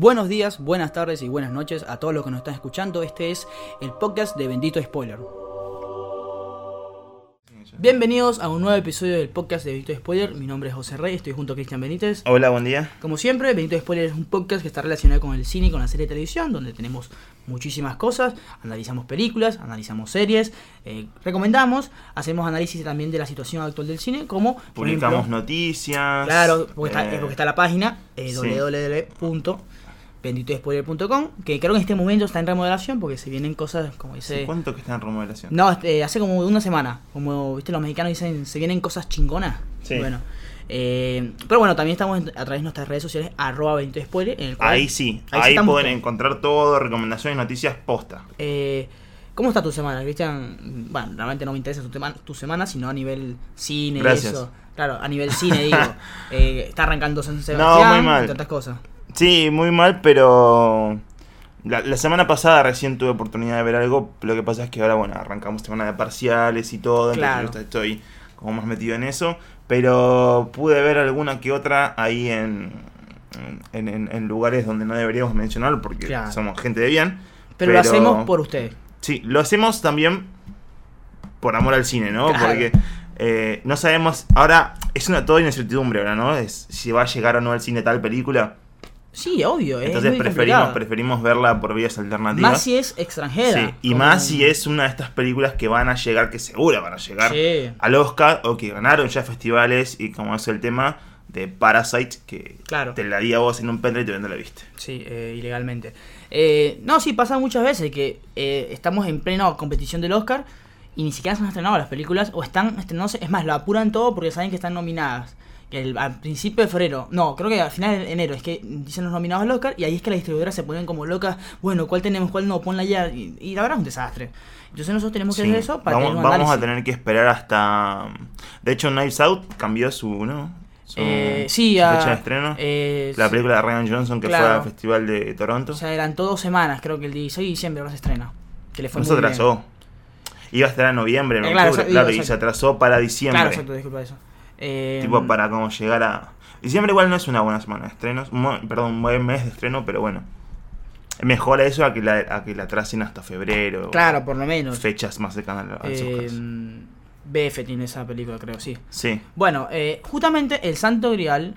Buenos días, buenas tardes y buenas noches a todos los que nos están escuchando. Este es el podcast de Bendito Spoiler. Bienvenidos a un nuevo episodio del podcast de Bendito Spoiler. Mi nombre es José Rey, estoy junto a Cristian Benítez. Hola, buen día. Como siempre, Bendito Spoiler es un podcast que está relacionado con el cine y con la serie de televisión, donde tenemos muchísimas cosas, analizamos películas, analizamos series, eh, recomendamos, hacemos análisis también de la situación actual del cine, como Publicamos ejemplo, noticias. Claro, porque, está, eh, porque está la página eh, sí. www.benditospoiler.com, que creo que en este momento está en remodelación porque se vienen cosas como dice... ¿hace ¿Cuánto que está en remodelación? No, este, hace como una semana, como viste los mexicanos dicen, se vienen cosas chingonas. Sí. Bueno, eh, pero bueno, también estamos a través de nuestras redes sociales, arroba Bendito Spoiler, en el cual- Ahí sí, ahí ahí, pueden encontrar todo, recomendaciones, noticias, posta. Eh, ¿Cómo está tu semana, Cristian? Bueno, realmente no me interesa tu, tema- tu semana, sino a nivel cine y Gracias. eso. Claro, a nivel cine, digo. Eh, está arrancando San No, Sebastián, muy mal. otras cosas. Sí, muy mal, pero la, la semana pasada recién tuve oportunidad de ver algo. Lo que pasa es que ahora, bueno, arrancamos semana de parciales y todo. Claro. Entonces estoy como más metido en eso. Pero pude ver alguna que otra ahí en, en, en- en lugares donde no deberíamos mencionar porque Claro. somos gente de bien. Pero, lo hacemos por ustedes. Sí, lo hacemos también por amor al cine, ¿no? Claro. Porque eh, no sabemos. Ahora es una toda incertidumbre, ahora, ¿no? Es si va a llegar o no al cine tal película. Sí, obvio. es Entonces preferimos, complicado. preferimos verla por vías alternativas. Más si es extranjera. Sí, y más si es una de estas películas que van a llegar, que seguro van a llegar Sí. al Oscar o que ganaron ya festivales y como es el tema de Parasite, que Claro. te la di a vos en un pendrive y todavía no la viste. Sí, eh, ilegalmente. Eh, no, sí, pasa muchas veces que eh, estamos en plena competición del Oscar y ni siquiera se han estrenado las películas o están estrenándose. Es más, lo apuran todo porque saben que están nominadas. El- al principio de febrero, no, creo que al final de enero es que dicen los nominados al Oscar y ahí es que las distribuidoras se ponen como locas. Bueno, ¿cuál tenemos? ¿Cuál no? Ponla ya. Y, y la verdad es un desastre. Entonces nosotros tenemos que Sí, hacer eso para vamos, tener un vamos a tener que esperar hasta. De hecho, Knives Out cambió su. ¿no? Su, Eh, sí, su a- fecha de estreno. eh, la película de Ryan Johnson que fue Claro. al Festival de Toronto. Se adelantó dos semanas, creo que el 16 de diciembre ahora se estrena. Que le fue no se atrasó. Iba a estar en noviembre, en Eh, claro, octubre, claro, digo, y se atrasó para diciembre. Claro, exacto, disculpa eso. Eh, Tipo para como llegar a. Diciembre igual no es una buena semana de estrenos. perdón, un buen mes de estreno, pero bueno. Mejor eso a que la, a que la atracen hasta febrero. Claro, por lo menos. Fechas más cercanas a Eh, Oscars. BF tiene esa película, creo, sí. Sí. Bueno, eh, justamente el Santo Grial,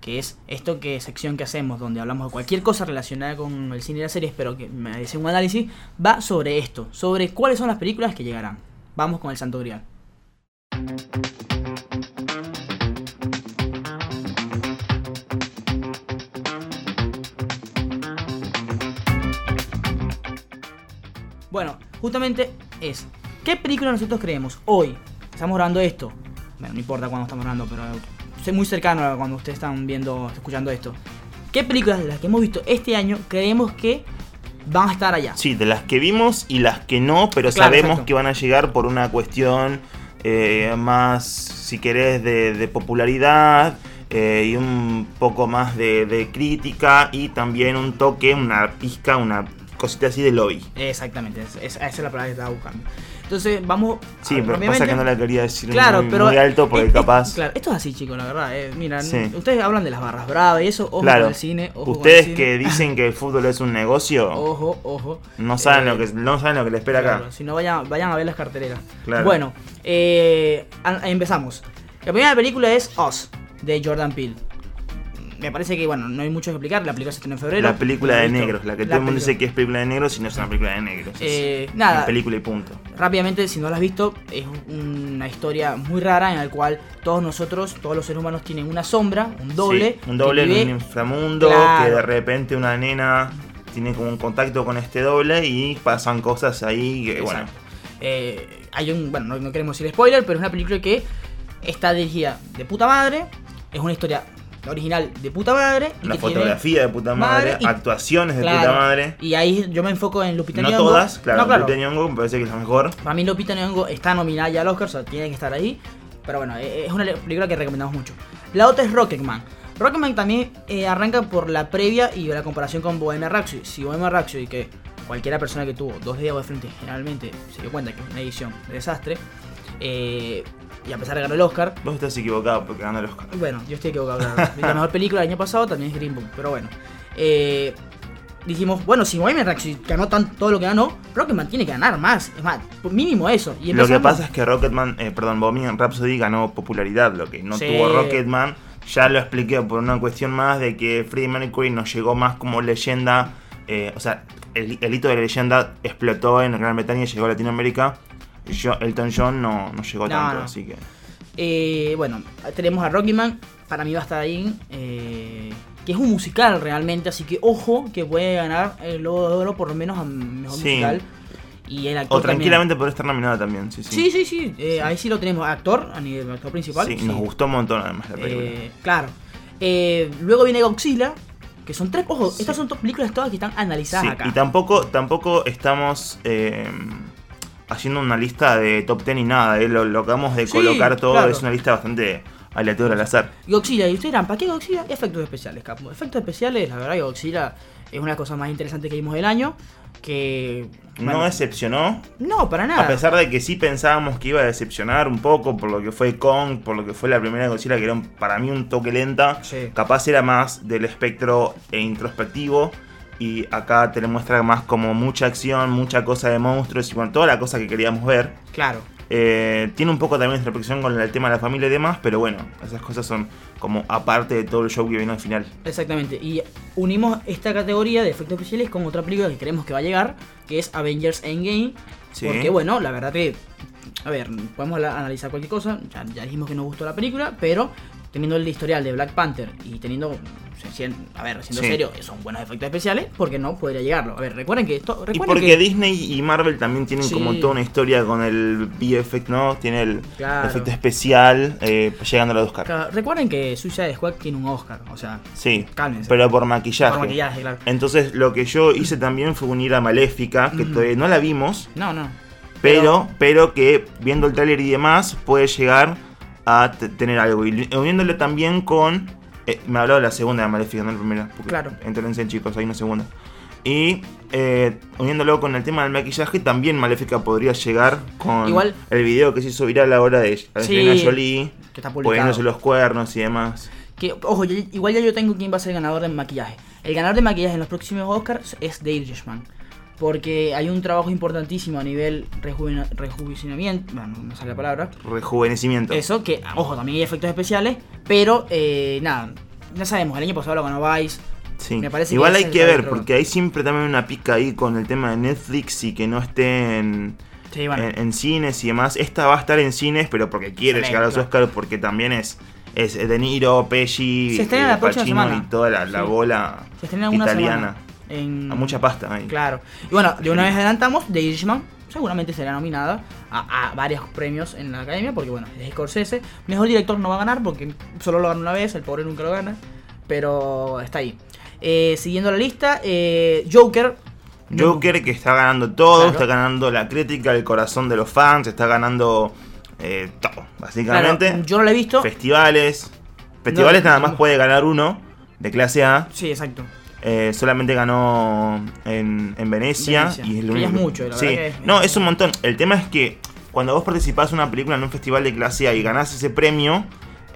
que es esto que sección que hacemos, donde hablamos de cualquier cosa relacionada con el cine y las series, pero que me hace un análisis, va sobre esto, sobre cuáles son las películas que llegarán. Vamos con el Santo Grial. Justamente es, ¿qué película nosotros creemos hoy? Estamos grabando esto. Bueno, no importa cuándo estamos grabando, pero soy muy cercano a cuando ustedes están viendo, escuchando esto. ¿Qué películas de las que hemos visto este año creemos que van a estar allá? Sí, de las que vimos y las que no, pero Claro, sabemos exacto. que van a llegar por una cuestión eh, más, si querés, de, de popularidad eh, y un poco más de, de crítica y también un toque, una pizca, una cosita así de lobby. Exactamente, es- es- esa es la palabra que estaba buscando. Entonces, vamos. Sí, a- pero pasa que no la quería decir Claro, muy, pero. muy alto porque es- capaz... claro, esto es así, chicos, la verdad. eh, mira, Sí. ustedes hablan de las barras bravas y eso, ojo claro, con el cine. Ojo con el ustedes cine. que dicen que el fútbol es un negocio, Ojo, ojo. no saben Eh, lo que no saben lo que les espera acá. Claro, si no, vayan, vayan a ver las carteleras. Claro. Bueno, eh, empezamos. La primera película es Us, de Jordan Peele. Me parece que, bueno, no hay mucho que explicar. La película se estrenó en febrero. La película de negros, la que La todo el mundo dice que es película de negros y no es una película de negros. es Eh, nada. una película y punto. Rápidamente, si no la has visto, es una historia muy rara en la cual todos nosotros, todos los seres humanos tienen una sombra, un doble. Sí, un doble en un inframundo, Claro. que de repente una nena tiene como un contacto con este doble y pasan cosas ahí que, bueno. Eh, hay un, bueno, no, no queremos decir spoiler, pero es una película que está dirigida de puta madre. Es una historia original de puta madre. la fotografía de puta madre, y- actuaciones de Claro, puta madre. Y ahí yo me enfoco en Lupita No Nyong'o. todas, claro, No, claro. Lupita Nyong'o me parece que es la mejor. Para mí Lupita Nyong'o está nominada ya al Oscar, o sea, tiene que estar ahí. Pero bueno, eh, es una película que recomendamos mucho. La otra es Rocketman. Rocketman también eh, arranca por la previa y la comparación con Bohemian Rhapsody. Si Bohemian Rhapsody, que cualquiera persona que tuvo dos dedos de frente generalmente se dio cuenta que es una edición de desastre, eh, y a pesar de ganar el Oscar, Vos estás equivocado porque ganó el Oscar. bueno, yo estoy equivocado. La mejor película del año pasado también es Green Book, pero bueno. eh, dijimos, bueno, si Bohemian Rhapsody ganó tan, todo lo que ganó, Rocketman tiene que ganar más. Es más, mínimo eso. Y Lo que pasa es que Rocketman, eh, perdón, Bohemian Rhapsody ganó popularidad, lo que no Sí. tuvo Rocketman. Ya lo expliqué por una cuestión más de que Freddie Mercury nos llegó más como leyenda. eh, o sea, el, el hito de la leyenda explotó en Gran Bretaña y llegó a Latinoamérica. Yo- Elton John no, no llegó No, tanto, no. así que. Eh, bueno, tenemos a Rocketman, para mí va a estar ahí, eh, que es un musical realmente, así que ojo que puede ganar el Lobo de Oro por lo menos a mejor Sí. musical. Y el actor O tranquilamente por estar nominado también, sí, sí. Sí, sí, sí, eh, ahí sí lo tenemos, actor, a nivel actor principal. Sí, sí. nos gustó un montón además la película. Claro. Luego viene Godzilla, que son tres, ojo, Sí. estas son películas todas que están analizadas Sí, acá. y tampoco, tampoco estamos haciendo una lista de top 10 ni nada. eh, Lo, lo que vamos de Sí, colocar todo claro. es una lista bastante aleatoria al azar. Godzilla, y ustedes dirán, ¿para qué Godzilla? Efectos especiales, capo. Efectos especiales, la verdad que Godzilla es una cosas más interesantes que vimos del año. Que. No decepcionó, no, para nada. a pesar de que sí pensábamos que iba a decepcionar un poco por lo que fue Kong, por lo que fue la primera Godzilla, que era un- para mí un toque lenta. Sí. Capaz era más del espectro e introspectivo. Y acá te le muestra más como mucha acción, mucha cosa de monstruos y bueno, toda la cosa que queríamos ver. Claro. Eh, tiene un poco también reflexión con el tema de la familia y demás, pero bueno, esas cosas son como aparte de todo el show que viene al final. Exactamente. Y unimos esta categoría de efectos especiales con otra película que creemos que va a llegar, que es Avengers Endgame. Sí. Porque bueno, la verdad que. A ver, podemos analizar cualquier cosa. Ya, ya dijimos que nos gustó la película, pero teniendo el historial de Black Panther y teniendo. A ver, siendo Sí. serio, son buenos efectos especiales, porque no podría llegarlo. A ver, recuerden que esto. Y porque que, Disney y Marvel también tienen Sí. como toda una historia con el VFX, ¿no? Tiene el Claro. efecto especial eh, llegando a los Oscar. Claro, Recuerden que Suicide Squad tiene un Oscar, o sea, Sí, cálmense. pero por maquillaje. Por maquillaje, claro. Entonces lo que yo hice también fue unir a Maléfica, que todavía no la vimos, No, no. pero, pero que viendo el tráiler y demás puede llegar a tener algo. Y uniéndolo también con... eh, me hablaba de la segunda de Maléfica, no la primera. Claro. Entonces chicos, hay una segunda. Y eh, uniéndolo con el tema del maquillaje, también Maléfica podría llegar con Igual- el video que se hizo viral ahora de Angelina Sí, Jolie, que está publicado. poniéndose los cuernos y demás. Que, ojo, igual ya yo tengo quién va a ser el ganador de maquillaje. El ganador de maquillaje en los próximos Oscars es The Irishman. Porque hay un trabajo importantísimo a nivel rejuven- rejuvenecimiento. Bueno, no sale la palabra. Rejuvenecimiento. Eso, que, ojo, también hay efectos especiales. Pero, eh, nada, ya sabemos, el año pasado lo ganó Vice. Sí. Me parece Igual hay que ver, porque hay siempre también una pica ahí con el tema de Netflix y que no esté en, Sí, bueno. en, en cines y demás. Esta va a estar en cines, pero porque quiere Excelente, llegar a los claro. Oscars, porque también es, es De Niro, Pesci, Se estrena eh, la próxima Pacino semana. y toda la, bola Se estrena una italiana. semana. En... A mucha pasta ahí. Claro. Y bueno, de una vez adelantamos, The Irishman seguramente será nominada a, a varios premios en la academia, porque bueno, es Scorsese. Mejor director no va a ganar porque solo lo gana una vez, el pobre nunca lo gana, pero está ahí. Eh, siguiendo la lista, eh, Joker. Joker que está ganando todo, Claro. está ganando la crítica, el corazón de los fans, está ganando eh, todo, Claro, básicamente. yo no lo he visto. Festivales. Festivales No, nada más no. puede ganar uno de clase A. Sí, exacto. Eh, solamente ganó en, en Venecia, Venecia, y es lo único. es mucho, la sí. verdad que es- No, es un montón. El tema es que cuando vos participás en una película en un festival de clase A y ganás ese premio,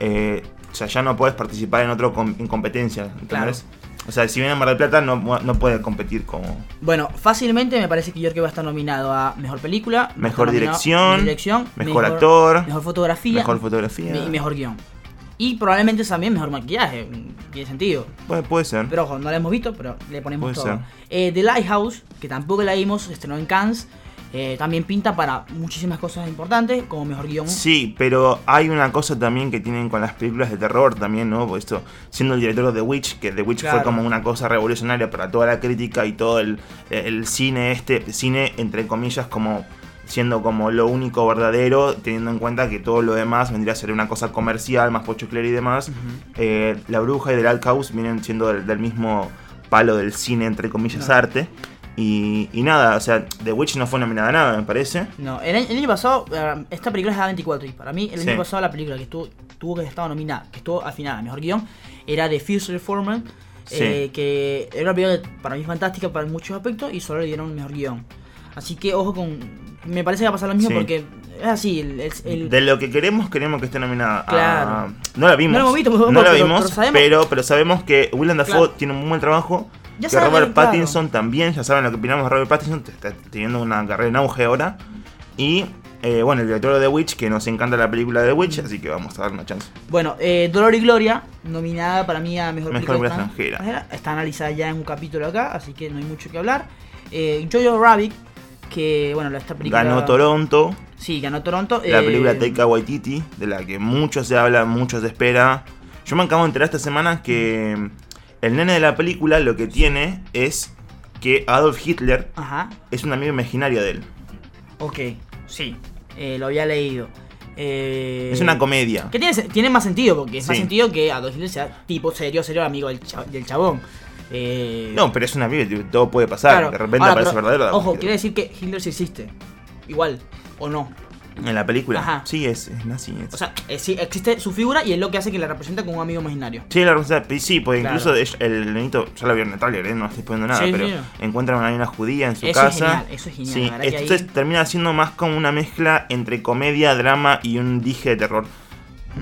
eh, o sea, ya no podés participar en otro com- en competencia. ¿entendés? O sea, si viene a Mar del Plata no, no puede competir como Bueno, fácilmente me parece que Joker va a estar nominado a Mejor Película, dirección, mejor, dirección, mejor actor, Mejor Fotografía mejor fotografía. y mejor guion. Y probablemente también mejor maquillaje, tiene sentido. Puede, puede ser. Pero ojo, no la hemos visto, pero le ponemos Puede todo. Eh, The Lighthouse, que tampoco la vimos, se estrenó en Cannes. eh, también pinta para muchísimas cosas importantes, como mejor guion. Sí, pero hay una cosa también que tienen con las películas de terror también, ¿no? Pues esto, siendo el director de The Witch, que The Witch Claro. fue como una cosa revolucionaria para toda la crítica y todo el, el cine este, cine entre comillas como siendo como lo único verdadero, teniendo en cuenta que todo lo demás vendría a ser una cosa comercial, más pochoclera y demás. Eh, la bruja y The Lighthouse vienen siendo del, del mismo palo del cine, entre comillas, arte. Y, y nada, o sea, The Witch no fue nominada a nada, me parece. No, el, año- el año pasado, eh, esta película es de A24 y para mí el Sí. año pasado la película que estuvo, tuvo que estar nominada, que estuvo al final, mejor guion, era de Fierce Reformer, Sí. eh, que era una película para mí fantástica para muchos aspectos y solo le dieron mejor guion. Así que ojo con. Me parece que va a pasar lo mismo Sí. porque es así. El, el- el- De lo que queremos, queremos que esté nominada. a- Claro. no la vimos. No la hemos visto, no pero- la pero- vimos, pero sabemos- pero, pero sabemos que Willem Dafoe Claro. tiene un muy buen trabajo. Ya que saben, Robert claro. Pattinson también, ya saben lo que opinamos de Robert Pattinson, está teniendo una carrera en auge ahora. Y eh, bueno, el director de The Witch, que nos encanta la película de The Witch, así que vamos a dar una chance. Bueno, eh, Dolor y Gloria, nominada para mí a Mejor, Mejor Película película extranjera. Está analizada ya en un capítulo acá, así que no hay mucho que hablar. Eh, Jojo Rabbit, que bueno, esta película... Ganó Toronto, Sí, ganó Toronto. la eh, película Taika Waititi, de la que mucho se habla, mucho se espera. Yo me acabo de enterar esta semana que el nene de la película lo que tiene es que Adolf Hitler Ajá, es un amigo imaginario de él. ok, sí, eh, lo había leído. Eh, Es una comedia. Que tiene, tiene más sentido, porque es más sentido que Adolf Hitler sea tipo serio, serio amigo del chabón. Eh, No, pero es una tipo, todo puede pasar. claro. De repente Ahora, aparece pero, verdadero. Ojo, quiere decir que Hitler sí existe. Igual, o no. En la película. Ajá. Sí, es, es nazi. es- O sea, eh, sí, existe su figura y es lo que hace que la representa como un amigo imaginario. Sí, la verdad, sí, pues Claro. incluso ella- el nenito, ya lo vieron en el trailer, ¿eh? no estoy poniendo nada, Sí, pero sí. encuentran a una judía en su Eso es casa. genial, eso es genial, Sí, la verdad que esto ahí- es- termina siendo más como una mezcla entre comedia, drama y un dije de terror.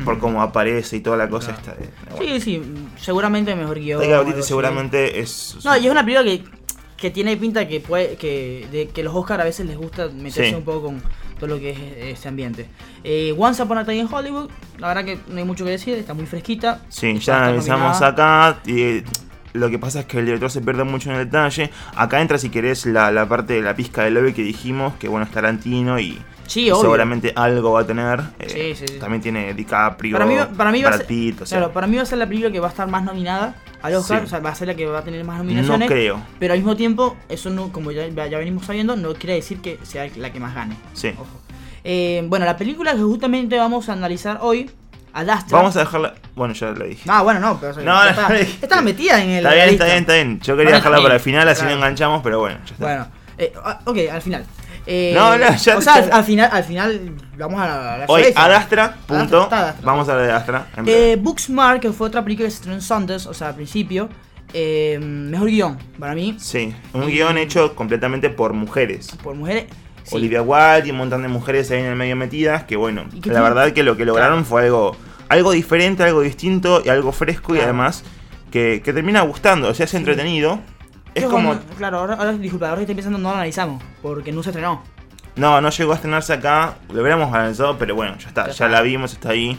Por cómo aparece y toda la cosa Claro. está. de- de- Sí, sí, seguramente mejor guion. Seguramente es. No, y es una película que, que tiene pinta que puede que, de, que los Oscars a veces les gusta meterse Sí. un poco con todo lo que es este ambiente. Eh, Once Upon a Time in Hollywood, la verdad que no hay mucho que decir, está muy fresquita. Sí, ya analizamos acá. y lo que pasa es que el director se pierde mucho en el detalle. Acá entra, si querés, la, la parte de la pizca del lobby que dijimos, que bueno, es Tarantino y, Sí, obvio. seguramente algo va a tener. Eh, Sí, sí, sí. También tiene DiCaprio, Para mí, para mí va a Brad ser, Pitt, o sea, claro, para mí va a ser la película que va a estar más nominada al Oscar, o sea, va a ser la que va a tener más no nominaciones. creo. Pero al mismo tiempo, eso no, como ya, ya venimos sabiendo, no quiere decir que sea la que más gane. Sí. Ojo. Eh, bueno, la película que justamente vamos a analizar hoy, Adastra. Vamos a dejarla. Bueno, ya lo dije. Ah, bueno, no, pero No, no, está, no. estaba metida en el. Está bien, está bien, está bien. Yo quería Bueno, dejarla para el final, así claro. no enganchamos, pero bueno, ya está. Bueno, eh, ah, ok, al final. Eh, No, no, ya O sea, te- al, al final, al final vamos a la Hoy. Adastra, punto. Adastra. Vamos a hablar de Adastra. Eh. Booksmart, que fue otra película que se estrenó en Sundance, o sea, al principio. eh, mejor guion, para mí, Sí, un guion hecho completamente por mujeres. por mujeres. sí. Olivia Wilde y un montón de mujeres ahí en el medio metidas, que bueno, la tiene- verdad que lo que lograron fue algo, algo diferente, algo distinto y algo fresco y además que, que termina gustando, o sea, es entretenido. Es como... claro, ahora, ahora, disculpa, ahora que estoy pensando, no lo analizamos, porque no se estrenó. No, no llegó a estrenarse acá, lo hubiéramos analizado, pero bueno, ya está, Ya ya, está. la vimos, está ahí.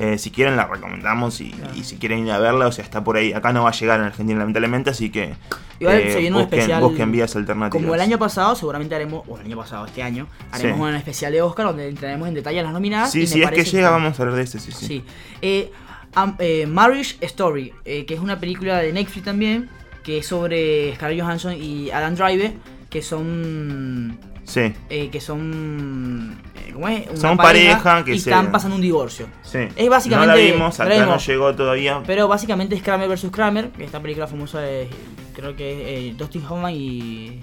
Eh, si quieren la recomendamos y, Claro. y si quieren ir a verla, o sea, está por ahí. Acá no va a llegar en Argentina lamentablemente, así que eh, Igual se viene un busquen, especial- busquen vías alternativas. Como el año pasado, seguramente haremos, o el año pasado, este año, haremos Sí. un especial de Oscar donde entraremos en detalle a las nominadas. y Sí, me es que llega, vamos a hablar de este, sí, sí. Sí. Eh, eh, Marriage Story, eh, que es una película de Netflix también, que es sobre Scarlett Johansson y Adam Driver, que son. Sí, eh, que son. eh, ¿Cómo es? Una Son pareja que y se- están pasando un divorcio. sí. Es básicamente- No la vimos, acá no llegó todavía. Pero básicamente es Kramer vs. Kramer, que esta película famosa de. Creo que es eh, Dustin Hoffman y.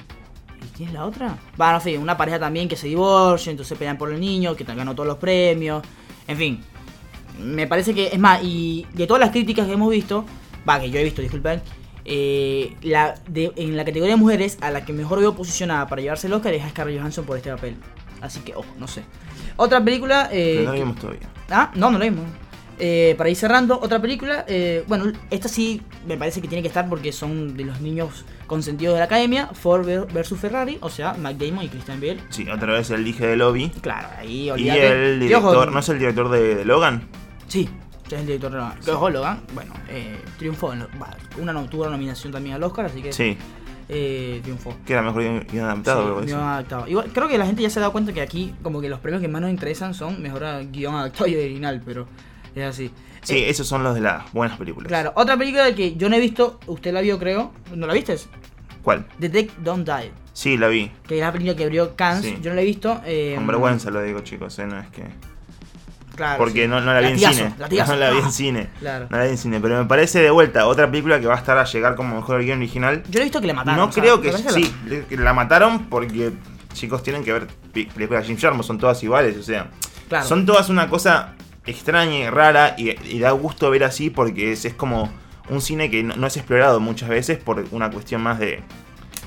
¿Y quién es la otra? Bueno, en fin, una pareja también que se divorcia, entonces pelean por el niño, que ganó todos los premios. En fin, me parece que. Es más, y de todas las críticas que hemos visto, va, que yo he visto, disculpen. Eh, la de- en la categoría de mujeres, a la que mejor veo posicionada para llevarse el Oscar es a Scarlett Johansson por este papel. Así que, ojo, no sé. Otra película. eh, no la vimos todavía. Ah, no, no lo vimos. Eh, para ir cerrando, otra película. eh, bueno, esta sí me parece que tiene que estar porque son de los niños consentidos de la academia. Ford vs Ferrari, o sea, Mac Damon y Christian Bale. Sí, otra vez el dije de lobby. Claro, ahí Y el Y ojo, director, ¿no es el director de, de Logan? Sí, es el director de. Que Logan, bueno, eh, triunfó. En va, una no, tuvo una nominación también al Oscar, así que Sí, eh, triunfó. que era mejor guion guion adaptado. Sí, guion adaptado. Igual, creo que la gente ya se ha dado cuenta que aquí, como que los premios que más nos interesan son mejor guion adaptado y original, pero es así. Sí, Eh, esos son los de las buenas películas. Claro, otra película que yo no he visto, usted la vio creo, ¿no la viste? ¿Cuál? The Deck Don't Die, Sí, la vi. que es la película que abrió Cannes, Sí. yo no la he visto. eh, Con vergüenza lo digo, chicos, ¿eh? No es que... Claro, Porque sí. no, no la vi en Latigazo, cine. latigazo. No la vi Ah, en cine. Claro. No la vi en cine. Pero me parece de vuelta otra película que va a estar a llegar como mejor guion original. Yo he visto que le mataron. No o sea, creo que sí, que la mataron porque chicos tienen que ver películas de Jim Jarmusch, son todas iguales, o sea, Claro. son todas una cosa extraña y rara y, y da gusto ver así porque es, es como un cine que no, no es explorado muchas veces por una cuestión más de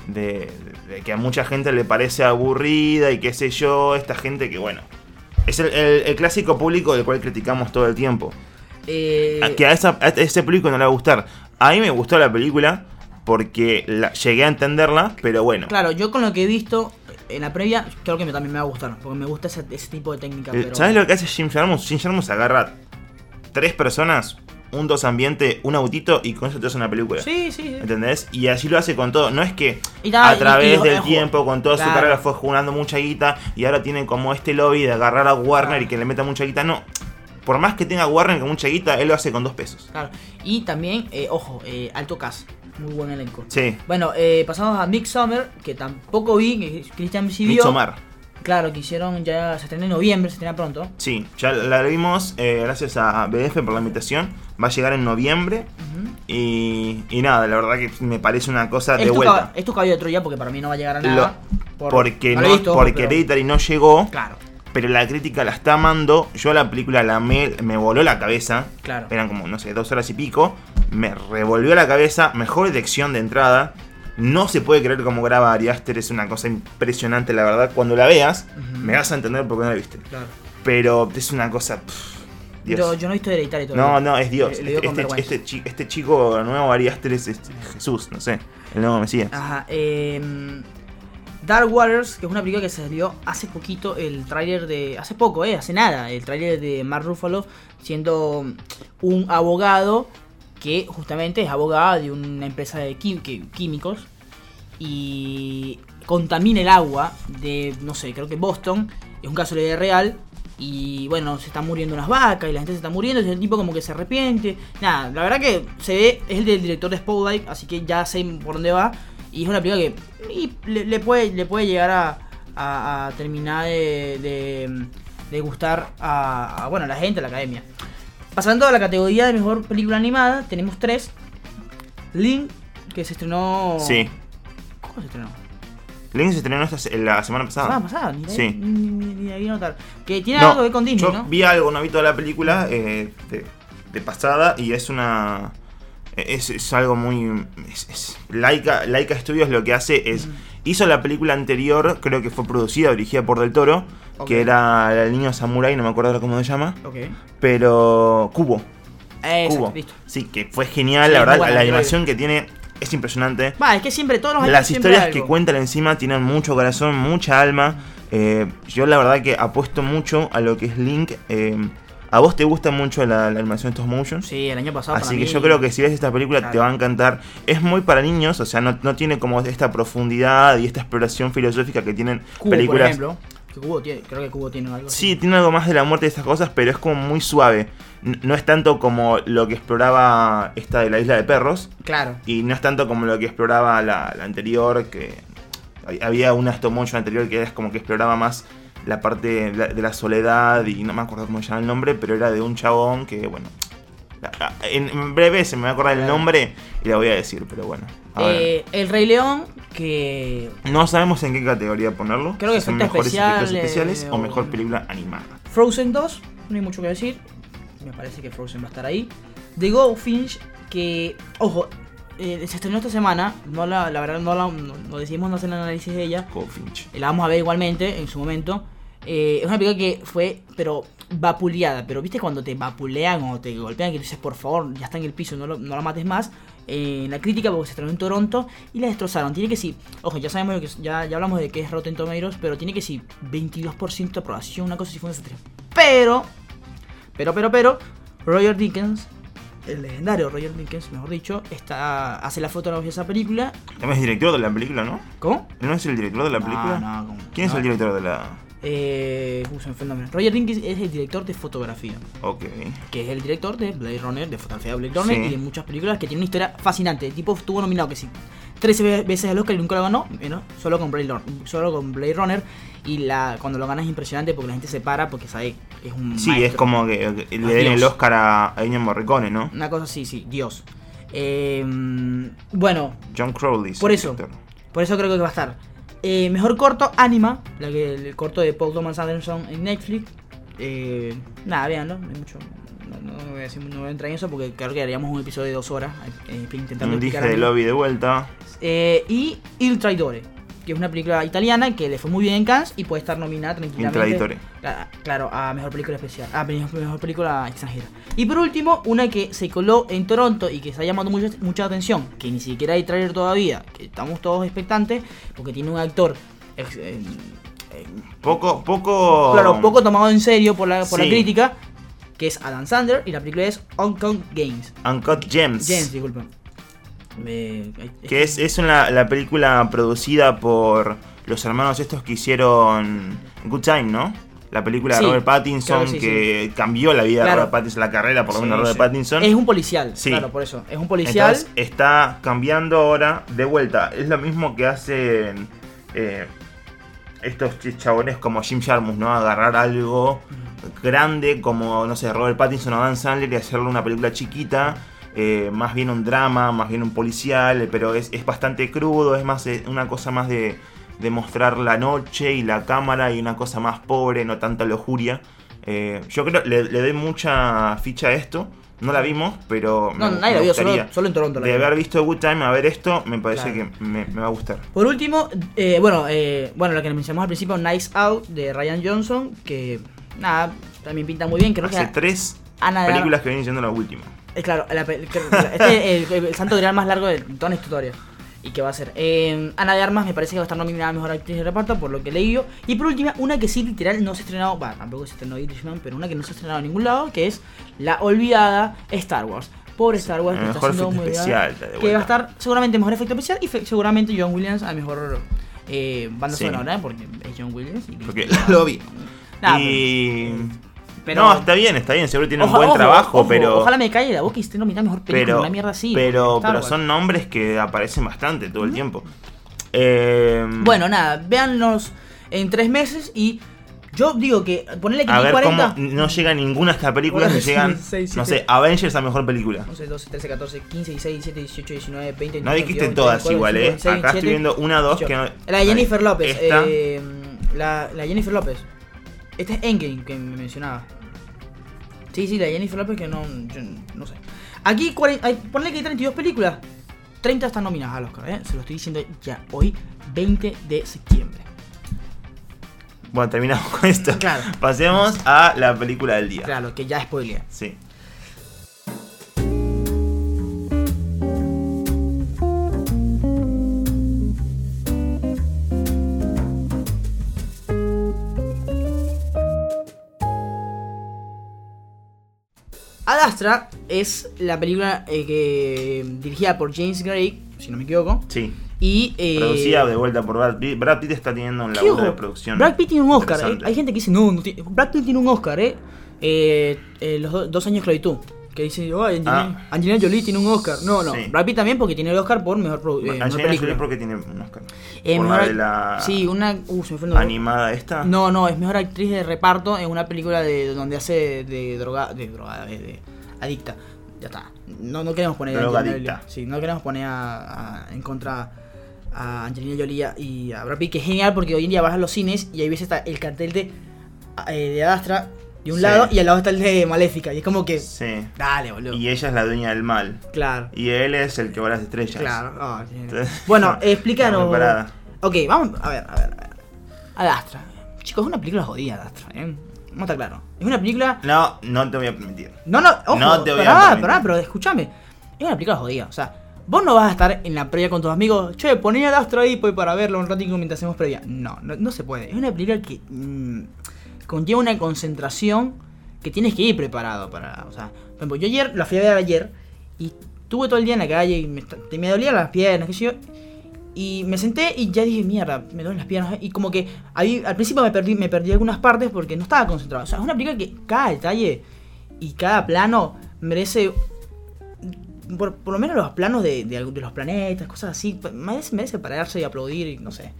de, de que a mucha gente le parece aburrida y qué sé yo, esta gente que bueno, es el, el- el clásico público del cual criticamos todo el tiempo. Eh, A- que a, esa- a ese público no le va a gustar. A mí me gustó la película porque la- llegué a entenderla, pero bueno. Claro, yo con lo que he visto en la previa, creo que me- también me va a gustar, porque me gusta ese, ese tipo de técnica. Eh, Pero... ¿Sabes lo que hace Jim Jarmus? Jim Jarmus agarra tres personas, un dos ambiente, un autito y con eso te hace una película. Sí, sí, sí. ¿Entendés? Y así lo hace con todo. No es que nada, a través del tiempo, con toda su carrera, fue jugando mucha guita y ahora tienen como este lobby de agarrar a Warner Claro. y que le meta mucha guita. No. Por más que tenga Warner con mucha guita, él lo hace con dos pesos. Claro. Y también, eh, ojo, eh, alto cast. Muy buen elenco. Sí. Bueno, eh, pasamos a Midsummer, que tampoco vi, que Christian sí vio. Claro, que hicieron ya, se estrena en noviembre, se estrena pronto. Sí, ya la vimos eh, gracias a BF por la invitación. Va a llegar en noviembre. Y, y nada, la verdad que me parece una cosa de Es vuelta. cab- es caballo de Troya porque para mí no va a llegar a nada. por- porque no, visto, porque pero- Hereditary no llegó, Claro, pero la crítica la está amando. Yo la película la me, me voló la cabeza. claro. Eran como, no sé, dos horas y pico. Me revolvió la cabeza. Mejor dirección de entrada. No se puede creer cómo graba Ari Aster. Es una cosa impresionante, la verdad. Cuando la veas, me vas a entender por qué no la viste. Claro. Pero es una cosa. pff, Dios. Yo, yo no he visto Hereditary No, todavía. no, es Dios. Le- le dio Este, este, este chi- este chico nuevo, Ari Aster, es, es Jesús, no sé. El nuevo Mesías. Ajá. em, Dark Waters, que es una película que salió hace poquito, el tráiler de... Hace poco, eh, hace nada. El tráiler de Mark Ruffalo siendo un abogado que justamente es abogado de una empresa de químicos y contamina el agua de, no sé, creo que Boston. Es un caso de real. Y bueno, se están muriendo unas vacas y la gente se está muriendo. Y el tipo como que se arrepiente. Nada, la verdad que se ve, es el del director de Spotlight, así que ya sé por dónde va. Y es una película que y le, le puede, le puede llegar a, a- a terminar de, de- de gustar a, a, bueno, a la gente, a la academia. Pasando a la categoría de mejor película animada, tenemos tres. Link, que se estrenó. Sí. ¿Cómo se estrenó? Link se estrenó esta la semana pasada. Ah, pasada, ni, la- Sí. ni, ni- ni la vi notar. Que tiene No, algo que ver con Disney, yo ¿no? vi algo, no vi toda la película eh, de, de pasada y es una. Es, es algo muy. Es, es- Laika, Laika Studios lo que hace es. Ujú. Hizo la película anterior, creo que fue producida, dirigida por Del Toro, que era El niño samurai, no me acuerdo ahora cómo se llama. Ok. Pero. Cubo. Exacto, Cubo. listo. Sí, que fue genial, Sí, la verdad, buena, la la animación que tiene es impresionante. Va, es que siempre, todos los años Las historias que cuentan encima tienen mucho corazón, mucha alma. Eh, yo la verdad que apuesto mucho a lo que es Link. eh, a vos te gusta mucho la, la animación stop motion. Sí, el año pasado. Así para que mí- yo creo que si ves esta película te va a encantar. Es muy para niños, o sea, no, no tiene como esta profundidad y esta exploración filosófica que tienen Cubo, películas. por ejemplo. Que Cubo tiene, creo que Cubo tiene algo así. Sí, tiene algo más de la muerte de estas cosas, pero es como muy suave. No es tanto como lo que exploraba esta de la isla de perros. Claro. Y no es tanto como lo que exploraba la, la anterior, que hab- había una stop motion anterior que era como que exploraba más la parte de la, de la soledad y no me acuerdo cómo se llama el nombre, pero era de un chabón que, bueno, en, breve se me va a acordar el nombre y la voy a decir, pero bueno. Eh, el Rey León, que no sabemos en qué categoría ponerlo. creo que si son mejores efectos especiales, o mejor película animada. Frozen 2, no hay mucho que decir. Me parece que Frozen va a estar ahí. The Goldfinch, que, ojo, eh, se estrenó esta semana. No la, la verdad no, la, no, no decidimos no hacer el análisis de ella. Goldfinch. La vamos a ver igualmente en su momento. Eh, es una película que fue, pero vapuleada. Pero viste cuando te vapulean o te golpean, que dices, por favor, ya está en el piso, no, lo- no la mates más. Eh, la crítica, porque se estrenó en Toronto y la destrozaron. Tiene que sí, ojo, ya sabemos que ya, ya hablamos de que es Rotten Tomatoes, pero tiene que sí, 22% de aprobación, una cosa así fue un desastre. Pero, pero, pero, pero, Roger Dickens, el legendario Roger Dickens, mejor dicho, está, hace la fotografía de esa película. También es director de la película, ¿no? ¿Cómo? ¿Él no es el director de la película? No, no, ¿cómo? ¿Quién es No. el director de la.? Eh, uh, se me. Roger Dickens es el director de fotografía, Ok. que es el director de Blade Runner, de fotografía de Blade Runner Sí. y de muchas películas que tiene una historia fascinante. El tipo estuvo nominado que sí 13 ve- veces al Oscar y nunca lo ganó, eh, solo con Blade Runner, solo con Blade Runner y la cuando lo gana es impresionante porque la gente se para porque sabe que es un Sí, maestro. es como que, que le den el. Oscar a, a Ennio Morricone, ¿no? una cosa así, sí, Dios. Eh, bueno, John Crowley. Por eso. director. Por eso creo que va a estar. Eh, mejor corto, Anima, la que, el corto de Paul Thomas Anderson en Netflix. Eh, nada, véanlo, no hay mucho. no, no voy a decir, no voy a entrar en eso porque creo que haríamos un episodio de dos horas eh, intentando Un dije de lobby de vuelta. Eh, y Il Traidore, que es una película italiana que le fue muy bien en Cannes y puede estar nominada tranquilamente. Claro, a mejor película especial, a mejor, película extranjera. Y por último, una que se coló en Toronto y que está llamando mucho- mucha atención, que ni siquiera hay trailer todavía, que estamos todos expectantes, porque tiene un actor. ex- eh, eh, Poco, poco. claro, poco tomado en serio por la, por la Sí. crítica, que es Adam Sandler, y la película es Kong Games. Uncut Gems. James, disculpen. Me- Que es, es una, la película producida por los hermanos estos que hicieron Good Time, ¿no? La película de Sí, Robert Pattinson claro, sí, que cambió la vida Claro. de Robert Pattinson, la carrera por lo menos de Robert. Pattinson. Es un policial, Sí. claro, por eso. Es un policial. Entonces está cambiando ahora de vuelta. Es lo mismo que hacen eh, estos ch- chabones como Jim Jarmusch, ¿no? Agarrar algo grande como, no sé, Robert Pattinson o Dan Sandler y hacerle una película chiquita. Eh, más bien un drama, más bien un policial, pero es, es bastante crudo, es más eh, una cosa más de, de mostrar la noche y la cámara y una cosa más pobre, no tanta lujuria. Eh, yo creo le, le doy mucha ficha a esto. No la vimos, pero No, me- nadie la vio, solo, solo en Toronto la De haber visto Good Time a ver esto, me parece Claro. que me, me va a gustar. Por último, eh, bueno, eh, bueno, lo que mencionamos al principio, Nice Out de Ryan Johnson, que nada, también pinta muy bien. Creo Hace que tres películas que vienen siendo la última. Es claro, la este es el, el santo grial más largo de toda la historia. ¿Y qué va a ser? Eh, Ana de Armas me parece que va a estar nominada a Mejor Actriz de Reparto, por lo que leí yo. Y por última, una que sí literal no se ha estrenado, va, tampoco se estrenó Irishman, pero una que no se ha estrenado en ningún lado, que es la olvidada Star Wars. Por Star Wars, que está efecto muy especial, Que va a estar seguramente mejor efecto especial y seguramente John Williams a mejor eh, banda Sí. sonora, porque es John Williams. y- Porque lo vi. Nah, y. pero- no, está bien, está bien, seguro tiene un buen ojo, trabajo, ojo, pero. Ojalá me calle la boca y esté nominada mejor película, pero, una mierda así. pero, pero Wars. son nombres que aparecen bastante todo el tiempo. Eh, Bueno, nada, véanlos en tres meses y yo digo que ponerle que a ver 40. cómo no llega ninguna de estas películas, llegan, no sé, Avengers a mejor película. 11, 12, 13, 14, 15, 16, 17, 18, 19, 20, 21, No dijiste 22, todas 23, igual, 24, eh. 25, Acá estoy 27, viendo una, dos 18. que no. La de Jennifer. López. Eh, la, la Jennifer López. Esta es Endgame que me mencionaba. Sí, sí, la de Jennifer López que no. yo no sé. Aquí, hay- ponle que hay 32 películas. 30 están nominadas al Oscar, ¿eh? Se lo estoy diciendo ya hoy, 20 de septiembre. Bueno, terminamos con esto. Claro. Pasemos a la película del día. Claro, que ya spoileé. Sí. Ad Astra es la película eh, que dirigida por James Gray, si no me equivoco. Sí. Y. eh, Producida de vuelta por Brad Pitt. Brad Pitt está teniendo un ¿qué laburo de producción. Brad Pitt tiene un Oscar, eh. Hay gente que dice, no, no tiene- Brad Pitt tiene un Oscar, eh. Eh, los do- dos años de esclavitud. Que dice, oh, Angelina, Ah. Angelina Jolie tiene un Oscar. No, no. Sí. Brad Pitt también porque tiene el Oscar por mejor, produ- mejor Angelina película. Jolie porque tiene un Oscar. Por mejor la de la Sí, una. Uh, se me fue animada esta. No, no, es mejor actriz de reparto en una película de donde hace de droga, de drogada, de, de adicta. Ya está. No, no queremos poner a. Sí, no queremos poner a, a- en contra a Angelina Jolie y a Brad Pitt, que es genial porque hoy en día vas a los cines y ahí ves está el cartel de, eh, de Adastra de un Sí. lado y al lado está el de Maléfica. Y es como que, Sí. dale, boludo. Y ella es la dueña del mal. Claro. Y él es el que va a las estrellas. Claro. Ah. Entonces, bueno, explícanos. Ok, vamos a ver, a ver, a ver. Adastra. Chicos, es una película jodida, Adastra, ¿eh? No está claro. Es una película. No, no te voy a permitir. No, no, ojo, No te voy a permitir. pará, pero escúchame. Es una película jodida, o sea, vos no vas a estar en la previa con tus amigos, che, poné el astro ahí para verlo un ratito mientras hacemos previa. No, no, no se puede. Es una película que mm, conlleva una concentración que tienes que ir preparado para. O sea, por ejemplo, yo ayer, la fui a ver ayer y estuve todo el día en la calle y me, me dolían las piernas, qué sé yo. Y me senté y ya dije, mierda, me duelen las piernas. Y como que ahí, al principio me perdí, me perdí algunas partes porque no estaba concentrado. O sea, es una película que cada detalle y cada plano merece. Por, por lo menos los planos de, de, los planetas, cosas así. Merece, merece pararse y aplaudir y no sé.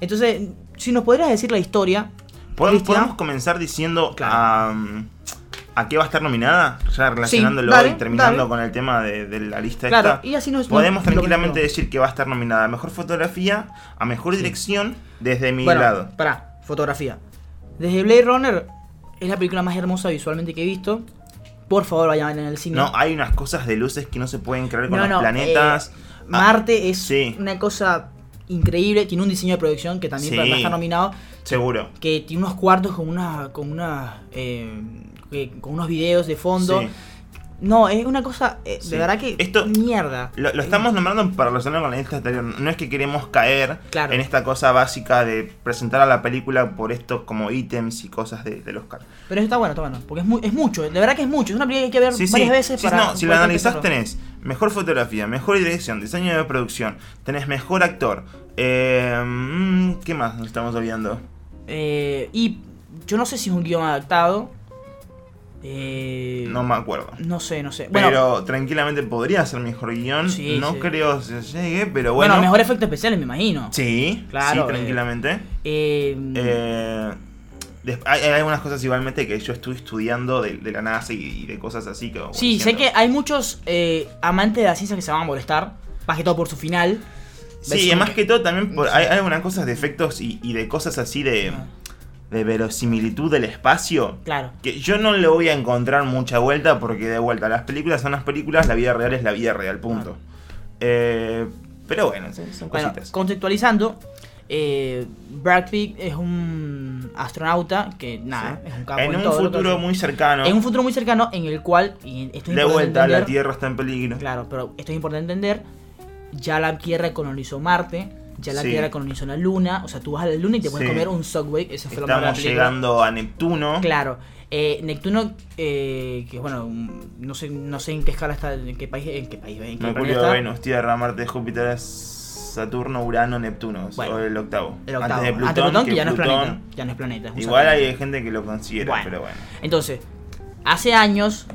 Entonces, si nos podrías decir la historia. ¿Podemos, podemos comenzar diciendo Claro. A qué va a estar nominada? Ya relacionándolo dale, y terminando dale. con el tema de, de la lista Claro, esta. y así nos. Podemos tranquilamente decir que va a estar nominada a mejor fotografía, a mejor dirección, desde mi Bueno, lado. pará, fotografía. Desde Blade Runner es la película más hermosa visualmente que he visto. Por favor, vayan en el cine. No, hay unas cosas de luces que no se pueden creer con No, los no, planetas. eh, Ah, Marte es sí. una cosa increíble. Tiene un diseño de producción que también Sí. va a estar nominado. seguro. Que tiene unos cuartos con una. con una. eh, que- con unos videos de fondo. Sí. No, es una cosa. eh, Sí. De verdad que. Esto- mierda. Lo, lo estamos nombrando para relacionar con la lista anterior. No es que queremos caer Claro. en esta cosa básica de presentar a la película por estos como ítems y cosas de, del Oscar. Pero está bueno, está bueno. Porque es, mucho. De verdad que es mucho. Es una película que hay que ver Sí, sí. varias veces para. no, si lo poder analizás tenés mejor fotografía, mejor dirección, diseño de producción, tenés mejor actor. Eh, mm, ¿Qué más nos estamos olvidando? Eh, y yo no sé si es un guion adaptado. Eh, No me acuerdo. No sé, no sé. Bueno, Pero tranquilamente podría ser mejor guion. Sí, no sí. creo que llegue, pero bueno, bueno. mejor efectos especiales, me imagino. Sí, Claro, sí, eh, tranquilamente. Eh, Eh, hay, hay algunas cosas igualmente que yo estuve estudiando de, de la NASA y, y de cosas así que... sí, sé que hay muchos eh, amantes de la ciencia que se van a molestar. Más que todo por su final. Sí, y más que- que todo también por- hay, hay algunas cosas de efectos y, y de cosas así de, Ah. De verosimilitud del espacio. Claro. Que yo no le voy a encontrar mucha vuelta porque de vuelta las películas son las películas, la vida real es la vida real, punto. Eh, pero bueno, son, Bueno, cositas. contextualizando, eh, Brad Pitt es un astronauta que, nada, Sí. es un capo en un todo lo que futuro muy cercano, En un futuro muy cercano en el cual, y esto es de vuelta la Tierra está en peligro. Claro, pero esto es importante entender. Ya la Tierra colonizó Marte, ya la Sí. Tierra colonizó la Luna. O sea, tú vas a la Luna y te puedes Sí. comer un Subway. Eso fue lo Estamos película. llegando a Neptuno. Claro. Eh, Neptuno, eh, que bueno, no sé, no sé en qué escala está, en qué país, en qué país, en qué Mercurio, planeta. Venus, Tierra, Marte, Júpiter, Saturno, Urano, Neptuno. Bueno, o el octavo. El octavo. Antes de Plutón, Ante Plutón, que, que ya no es Plutón- planeta. Ya no es planeta. es Igual satélite. hay gente que lo considera, Bueno. pero bueno. Entonces, hace años,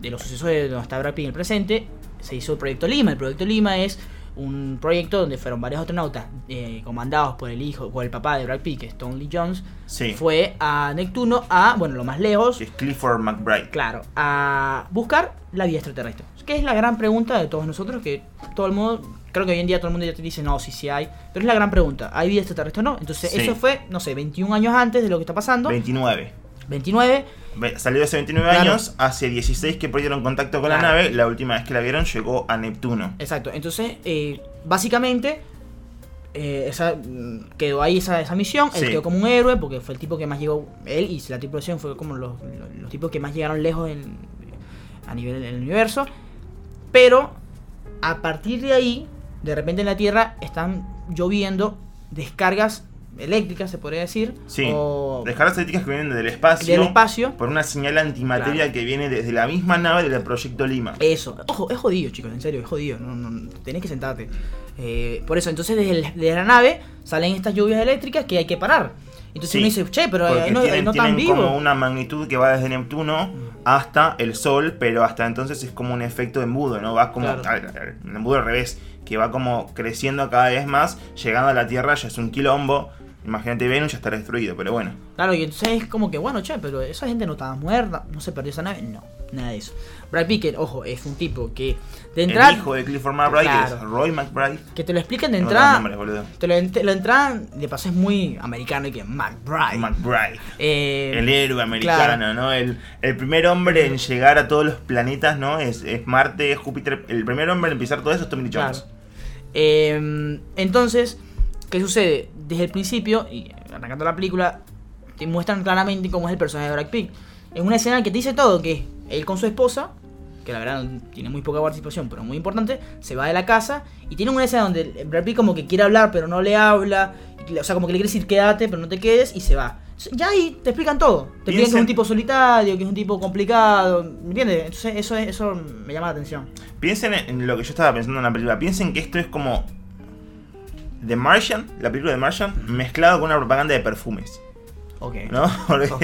de los sucesos de donde está Brad Pitt en el presente, se hizo el Proyecto Lima. El Proyecto Lima es un proyecto donde fueron varios astronautas eh, comandados por el hijo, por el papá de Brad Pitt, que es Tom Lee Jones, Sí. fue a Neptuno a, bueno, lo más lejos, es Clifford McBride. claro, a buscar la vida extraterrestre. Que es la gran pregunta de todos nosotros, que todo el mundo, creo que hoy en día todo el mundo ya te dice, no, sí, sí hay, pero es la gran pregunta, ¿hay vida extraterrestre o no? Entonces, Sí. eso fue, no sé, 21 años antes de lo que está pasando, 29. 29, Ve- Salió hace 29 Claro. años, hace 16 que perdieron contacto con la nave, la última vez que la vieron llegó a Neptuno. Exacto, entonces, eh, básicamente, eh, esa, mm, quedó ahí esa, esa misión, él Sí. quedó como un héroe porque fue el tipo que más llegó, él y la tripulación fue como los, los- los tipos que más llegaron lejos en- a nivel del universo, pero a partir de ahí, de repente en la Tierra están lloviendo descargas eléctricas, se podría decir, Sí. o Descargas eléctricas que vienen del espacio. del espacio. Por una señal antimateria Claro. que viene desde la misma nave del Proyecto Lima. Eso, ojo, es jodido, chicos, en serio, es jodido. No, no, tenés que sentarte. Eh, por eso, entonces desde, el- desde la nave salen estas lluvias eléctricas que hay que parar. Entonces Sí, uno dice, che, pero Porque ahí no, ahí tienen, no tan vivo. como una magnitud que va desde Neptuno hasta el Sol, pero hasta entonces es como un efecto embudo, ¿no? Va como. Claro. embudo al revés, que va como creciendo cada vez más, llegando a la Tierra ya es un quilombo. Imagínate Venus ya estará destruido, pero bueno. Claro, y entonces es como que, bueno, che, pero esa gente no estaba muerta, no se perdió esa nave. No, nada de eso. Brad que, ojo, es un tipo que de entrada, el hijo de Clifford McBride, que es. Roy McBride. que te lo explican de No entrada, dan nombres, boludo. te lo, lo entradan, de paso es muy americano y que McBride. McBride. Eh, El héroe americano, ¿no? El, el primer hombre en llegar a todos los planetas, ¿no? Es, es Marte, Júpiter. El primer hombre en pisar todo eso es Tommy Jones. Claro. Eh, entonces, ¿qué sucede? Desde el principio, y arrancando la película, te muestran claramente cómo es el personaje de Brad Pitt. En una escena que te dice todo, que es él con su esposa, que la verdad tiene muy poca participación, pero muy importante, se va de la casa y tiene una escena donde Brad Pitt como que quiere hablar, pero no le habla, o sea, como que le quiere decir quédate, pero no te quedes, y se va. Ya ahí te explican todo. Te explican que es un tipo solitario, que es un tipo complicado, ¿me entiendes? Entonces eso, es- eso me llama la atención. Piensen en lo que yo estaba pensando en la película. Piensen que esto es como The Martian, la película de Martian, mezclado con una propaganda de perfumes. Ok. ¿No? Porque Ok.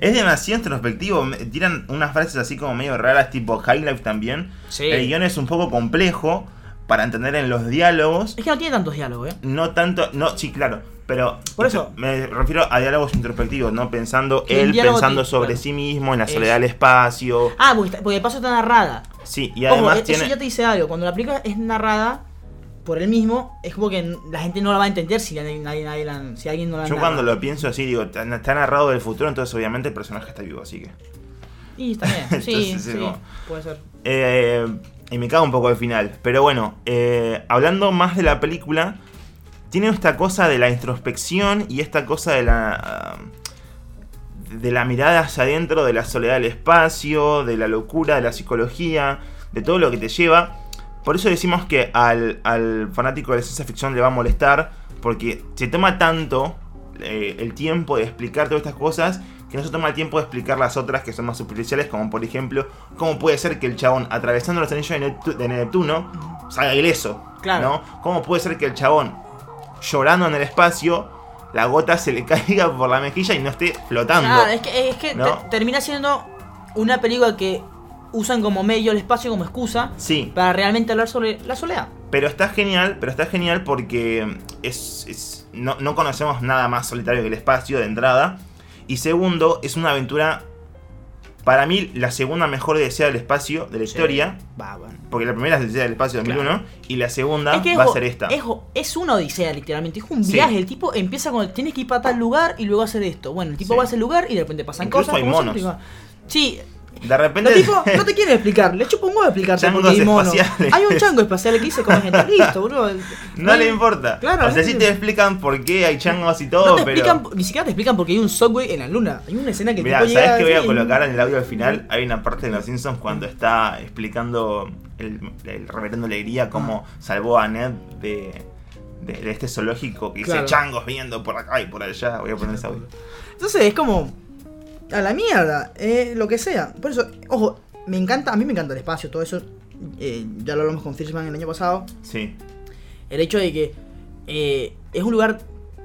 es demasiado introspectivo. Tiran unas frases así como medio raras, tipo High Life también. Sí. El guion es un poco complejo para entender en los diálogos. Es que no tiene tantos diálogos, ¿eh? No tanto, no, sí, claro, pero Por eso. me refiero a diálogos introspectivos, no pensando él pensando sobre claro. sí mismo, en la Eso. soledad del espacio. Ah, porque, porque de paso está narrada. Sí, y Ojo, además eso tiene ya te dice algo. Cuando la película es narrada por él mismo, es como que la gente no la va a entender si, nadie, nadie- nadie la- si alguien no la Yo narra. cuando lo pienso así digo, está narrado del futuro, entonces obviamente el personaje está vivo, así que. Y está bien, sí, Entonces, sí, como- puede ser. Eh, y me cago un poco al final. Pero bueno, eh, hablando más de la película, tiene esta cosa de la introspección y esta cosa de la. de la mirada hacia adentro, de la soledad del espacio, de la locura, de la psicología, de todo lo que te lleva. Por eso decimos que al, al fanático de la ciencia ficción le va a molestar, porque se toma tanto eh, el tiempo de explicar todas estas cosas que no se toma el tiempo de explicar las otras que son más superficiales, como por ejemplo, cómo puede ser que el chabón atravesando los anillos de, Neptu- de Neptuno salga ileso. Claro. ¿no? ¿Cómo puede ser que el chabón llorando en el espacio, la gota se le caiga por la mejilla y no esté flotando? Claro, es que, es que termina siendo una película que usan como medio el espacio como excusa Sí, para realmente hablar sobre la soledad. pero está genial, pero está genial porque es, es- no, no conocemos nada más solitario que el espacio de entrada. Y segundo, es una aventura, para mí, la segunda mejor Odisea del espacio de la historia. Va, bueno. Porque la primera es la Odisea del espacio 2001 y la segunda Es que es va a ser esta. Es, una odisea, literalmente. Es un Sí. viaje. El tipo empieza con. Tienes que ir para tal lugar y luego hacer esto. Bueno, el tipo Sí. va a ese lugar y de repente pasan Incluso cosas. hay monos. Sí, De repente. los tipos no te quieren explicar. Le chupa un huevo explicarte porque hay un chango espacial que dice come gente. Listo, boludo. no le importa. Claro, o sea, no sí te explican por qué hay changos y No todo, te pero. explican, ni siquiera te explican porque hay un subway en la luna. Hay una escena que tipo ¿sabes llega qué voy a colocar en el audio al final? Hay una parte de Los Simpsons cuando está explicando el, el reverendo Alegría cómo salvó a Ned de, de, de este zoológico que dice Claro. changos viendo por acá y por allá. Voy a poner ese audio. Entonces es como. A la mierda, eh, lo que sea. Por eso, ojo, me encanta, a mí me encanta el espacio, todo eso. eh, ya lo hablamos con Fishman el año pasado. Sí. El hecho de que eh, es un lugar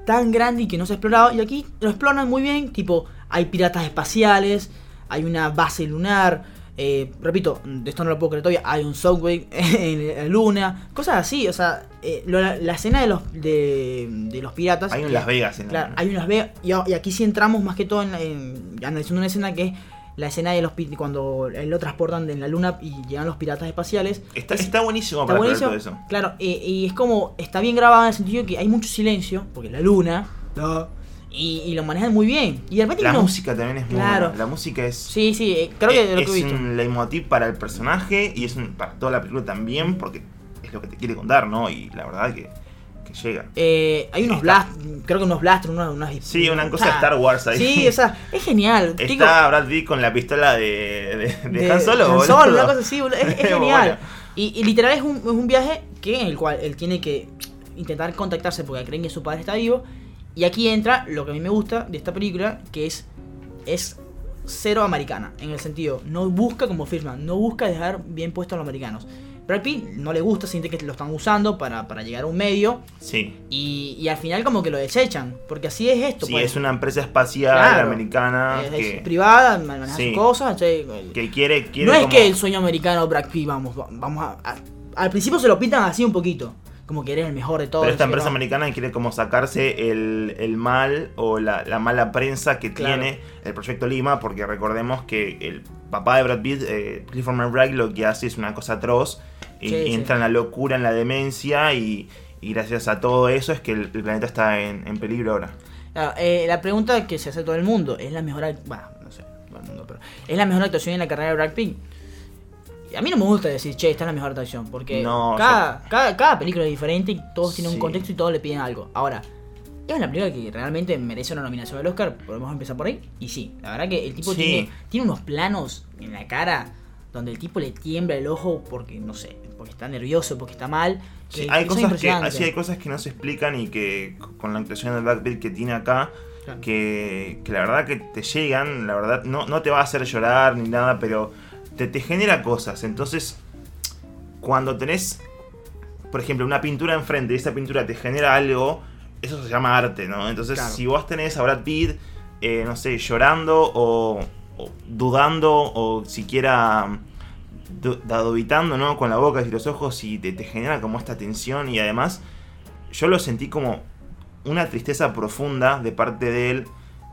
tan grande y que no se ha explorado. Y aquí lo exploran muy bien. Tipo, hay piratas espaciales, hay una base lunar. Eh, repito, de esto no lo puedo creer todavía. Hay un subway en la luna, cosas así. O sea, eh, lo- la, la escena de los, de, de los piratas. Hay un que- Las Vegas en la- Claro, hay unas Vegas. Y, y aquí sí entramos más que todo en, en- analizando una escena que es la escena de los cuando él lo transportan en la luna y llegan los piratas espaciales. Está, Es- está buenísimo Está para buenísimo. todo eso. Claro, eh, y es como, está bien grabado en el sentido que hay mucho silencio, porque la luna, da, y, y lo manejan muy bien. Y de repente La no- música también es muy Claro. buena. La música es. Sí, sí, eh, creo que de lo es que he visto. un leitmotiv para el personaje y es un, para toda la película también porque es lo que te quiere contar, ¿no? Y la verdad que, que llega. Eh, hay unos blast, creo que unos blasters, unas, unas Sí, una cosa Ah, de Star Wars ahí. Sí, o sea, es genial. Digo, Está Brad Pitt con la pistola de, de, de Han Solo, Han. Solo, una cosa así, es, es genial. bueno. Y, y literal es un, es un viaje que en el cual él tiene que intentar contactarse porque creen que su padre está vivo. Y aquí entra lo que a mí me gusta de esta película, que es, es cero americana. En el sentido, no busca como Fishman, no busca dejar bien puesto a los americanos. Brad Pitt no le gusta, siente que lo están usando para, para llegar a un medio. Sí. Y, y al final como que lo desechan. Porque así es esto. Sí, pues. es una empresa espacial Claro. americana Es- privada, maneja Sí. sus cosas. che, que quiere, quiere no es que el sueño americano Brad Pitt, vamos, va- vamos a, a- Al principio se lo pintan así un poquito. Como que eres el mejor de todos. Pero esta empresa no. americana quiere como sacarse el, el mal o la, la mala prensa que Claro. tiene el proyecto Lima, porque recordemos que el papá de Brad Pitt, eh, Clifford McBride, lo que hace es una cosa atroz y, Sí, y sí. entra en la locura, en la demencia y, y gracias a todo eso es que el, el planeta está en, en peligro ahora. Claro, eh, la pregunta que se hace todo el mundo, ¿es la mejor bueno, no sé, todo el mundo, pero ¿es la mejor actuación en la carrera de Brad Pitt? A mí no me gusta decir, che, esta es la mejor actuación, porque No, cada, cada, cada película es diferente y todos tienen Sí. un contexto y todos le piden algo. Ahora, es una película que realmente merece una nominación al Oscar, podemos empezar por ahí. Y sí, la verdad que el tipo Sí. tiene, tiene unos planos en la cara donde el tipo le tiembla el ojo porque, no sé, porque está nervioso, porque está mal. Sí, hay, que cosas que, así hay cosas que no se explican y que con la actuación de Brad Pitt que tiene acá, Claro. que, que la verdad que te llegan, la verdad, no, no te va a hacer llorar ni nada, pero te, te genera cosas. Entonces, cuando tenés, por ejemplo, una pintura enfrente y esa pintura te genera algo, eso se llama arte, ¿no? Entonces, Claro. si vos tenés a Brad Pitt, eh, no sé, llorando o, o dudando o siquiera du- duditando, ¿no? Con la boca y los ojos y te, te genera como esta tensión y además yo lo sentí como una tristeza profunda de parte de él.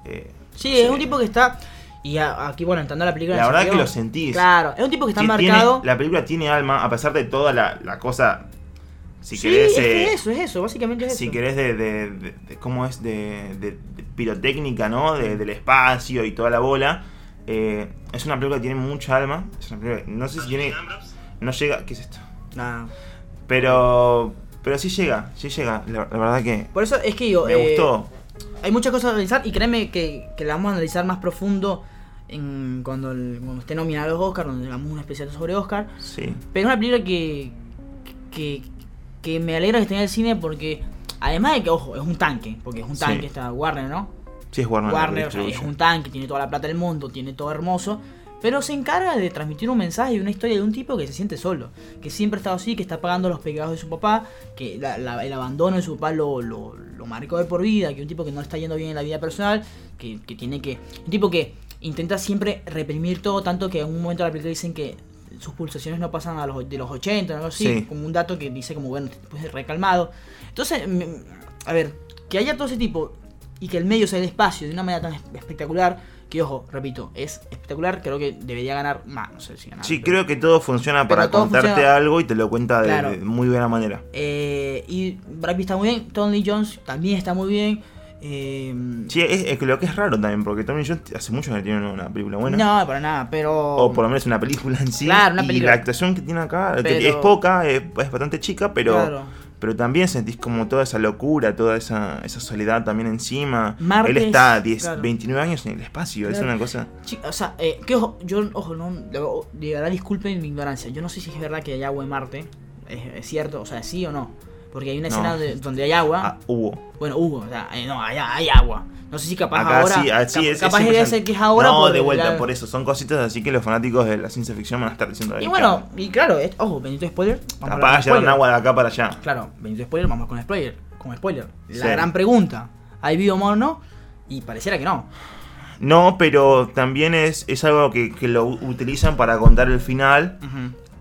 eh, Sí, no es un tipo que está. Y a- aquí, bueno, entrando a la película. La verdad sentido- que lo sentís. Claro, es un tipo que está que tiene- marcado. la película tiene alma, a pesar de toda la, la cosa. Si sí, querés. es eh, eso, es eso, básicamente es si eso. querés de, de- de- de cómo es de, pirotécnica, ¿no? De- del espacio y toda la bola. Eh, es una película que tiene mucha alma. Es una película- no sé si tiene. No llega. ¿Qué es esto? Nada. Pero. Pero sí llega, sí llega. La, la verdad que. Por eso es que yo. Me eh, gustó. Hay muchas cosas a analizar y créeme que, que la vamos a analizar más profundo en, cuando, el- cuando esté nominada a los Oscar, donde hagamos un especial sobre Oscar. Sí. Pero es una película que, que, que me alegra que esté en el cine porque, además de que, ojo, es un tanque, porque es un Sí. tanque, está Warner, ¿no? Sí, es Warner. Warner, o sea, es un tanque, tiene toda la plata del mundo, tiene todo hermoso, pero se encarga de transmitir un mensaje y una historia de un tipo que se siente solo, que siempre ha estado así, que está pagando los pecados de su papá, que la- la- el abandono de su papá lo, lo, lo marcó de por vida, que un tipo que no le está yendo bien en la vida personal, que, que tiene que... Un tipo que intenta siempre reprimir todo, tanto que en un momento de la película dicen que sus pulsaciones no pasan a los, de los 80, algo así, Sí. como un dato que dice como, bueno, de recalmado. Entonces, a ver, que haya todo ese tipo y que el medio sea el espacio de una manera tan es- espectacular, que ojo, repito, es espectacular, creo que debería ganar más, no sé si ganar. Sí, pero- creo que todo funciona para todo contarte funciona- algo y te lo cuenta de, Claro. de muy buena manera. Eh, y Brad Pitt está muy bien, Tony Jones también está muy bien. Eh, Sí, es, es que lo que es raro también, porque Tommy Jones hace mucho que no tiene una película buena. No, para nada, pero... O por lo menos una película en sí. Claro, una y película. la actuación que tiene acá, Pero- es poca, es, es bastante chica, pero, Claro. pero también sentís como toda esa locura, toda esa, esa soledad también encima. Martes, Él está 10, claro. 29 años en el espacio, es Claro. una cosa... O sea, eh, que ojo, yo, ojo, no, de verdad disculpen mi ignorancia. Yo no sé si es verdad que hay agua en Marte. Es, es cierto, o sea, sí o no. Porque hay una No. escena de- donde hay agua. Ah, hubo. Bueno, hubo, o sea, eh, no, hay, hay agua. No sé si capaz Acá ahora. sí, ah, cap- es, capaz es debe ser que es ahora. No, de vuelta, la- por eso. Son cositas así que los fanáticos de la ciencia ficción van a estar diciendo. Y "Ay, bueno, y claro, es- ojo, bendito spoiler. Capaz llevaron agua de acá para allá. Claro, bendito spoiler, vamos con spoiler. Con spoiler. La Sí. gran pregunta: ¿hay humana o no? Y pareciera que no. No, pero también es, es algo que, que lo utilizan para contar el final.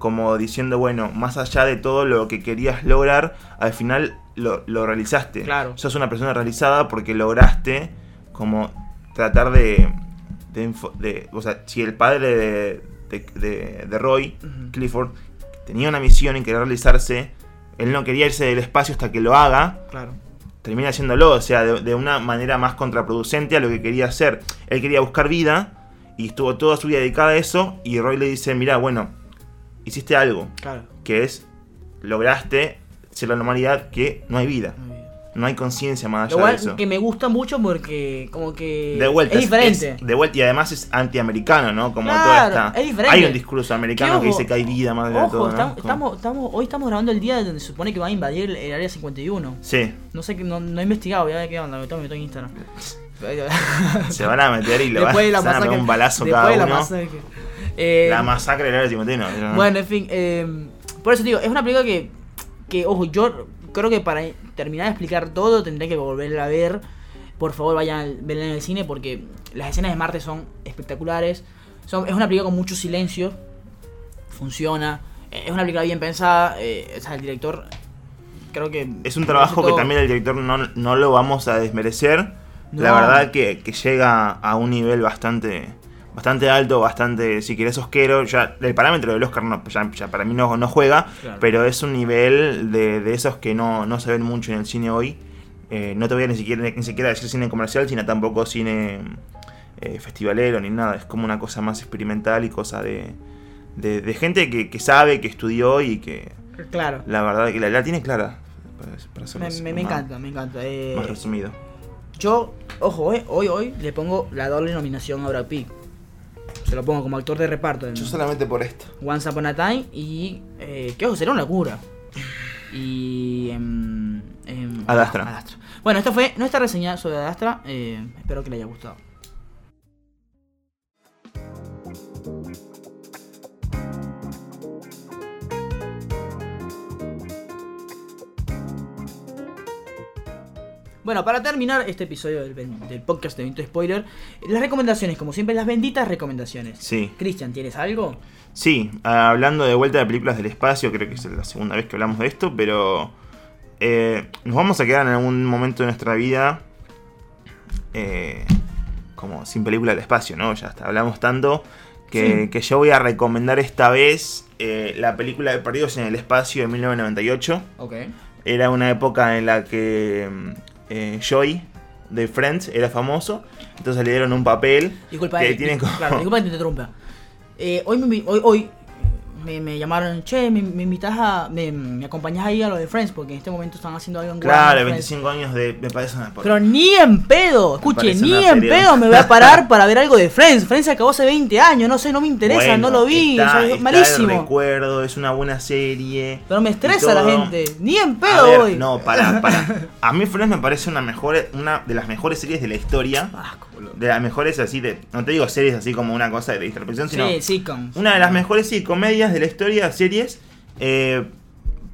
Como diciendo, bueno, más allá de todo lo que querías lograr, al final lo, lo realizaste. Claro. Sos una persona realizada porque lograste como tratar de... de, o sea, si el padre de, de, Roy. Clifford, tenía una misión y quería realizarse, él no quería irse del espacio hasta que lo haga, Claro. termina haciéndolo, o sea, de, de una manera más contraproducente a lo que quería hacer. Él quería buscar vida y estuvo toda su vida dedicada a eso y Roy le dice, mira, bueno, hiciste algo, Claro. que es, lograste ser la normalidad que no hay vida, Muy bien. no hay conciencia más allá de eso. que me gusta mucho porque como que De vuelta, es diferente. es- de vuelta, y además es antiamericano, ¿no? Como Claro, toda esta. es diferente. Hay un discurso americano Que, dice que hay vida más allá de todo. ¿no? estamos, estamos, estamos- hoy estamos grabando el día donde se supone que van a invadir el, el área 51. Sí, No sé, no, no he investigado, voy a ver qué onda, me que meter en Instagram. se van a meter y le van, a masacre. un balazo después cada de la uno. Eh, La masacre del área 51. ¿no? Bueno, en fin, eh, por eso digo, es una película que, que, ojo, yo creo que para terminar de explicar todo tendré que volverla a ver. Por favor, vayan a verla en el cine porque las escenas de Marte son espectaculares. Son, es una película con mucho silencio. Funciona. Es una película bien pensada. eh, o sea, el director creo que... Es un trabajo que todo- también el director no, no lo vamos a desmerecer. La verdad que, que llega a un nivel bastante bastante alto, bastante, si querés, osquero. Ya, el parámetro del Oscar no, ya, ya para mí no, no juega, Claro. pero es un nivel de, de esos que no, no se ven mucho en el cine hoy. Eh, no te voy a ni siquiera, ni siquiera decir cine comercial, sino tampoco cine eh, festivalero ni nada. Es como una cosa más experimental y cosa de, de, de gente que, que sabe, que estudió y que Claro. la verdad que la, la tiene clara. Para, Me, encanta, me encanta. eh, Más resumido. Yo, ojo, eh, hoy, hoy le pongo la doble nominación a Brad Pitt. Se lo pongo como actor de reparto en solamente por esto. Once Upon a Time y eh, que ojo, será una locura. Y em, em, Ad Astra. Ad Astra. Bueno, esta fue nuestra reseña sobre Ad Astra. eh, espero que le haya gustado. Bueno, para terminar este episodio del, podcast de Vento Spoiler, las recomendaciones, como siempre, las benditas recomendaciones. Sí. Cristian, ¿tienes algo? Sí, ah, hablando de vuelta de películas del espacio, creo que es la segunda vez que hablamos de esto, pero eh, nos vamos a quedar en algún momento de nuestra vida eh, como sin película del espacio, ¿no? Ya hasta hablamos tanto que, Sí. que yo voy a recomendar esta vez eh, la película de Perdidos en el Espacio de 1998. Ok. Era una época en la que eh, Joy, de Friends era famoso, entonces le dieron un papel Disculpa, que eh, tiene dis- como... claro, disculpa que te interrumpa. Eh, hoy, me, hoy, hoy me, me llamaron, che, me, me invitas a. Me, me acompañás ahí a lo de Friends, porque en este momento están haciendo algo en Claro, Warner Friends. 25 años de... Me parece una... Pero ni en pedo, escuche, ni en serie. pedo me voy a parar para ver algo de Friends. Friends acabó hace 20 años, no sé, no me interesa, Bueno, no lo vi, está- o sea, es está malísimo. el recuerdo, es una buena serie. Pero me estresa la gente, ni en pedo ver, voy. No, para, para. A mí Friends me parece una mejor, una de las mejores series de la historia. De las mejores así de. No te digo series así como una cosa de distracción, sino. Sí. Una de las mejores sí, comedias de la historia, series. eh,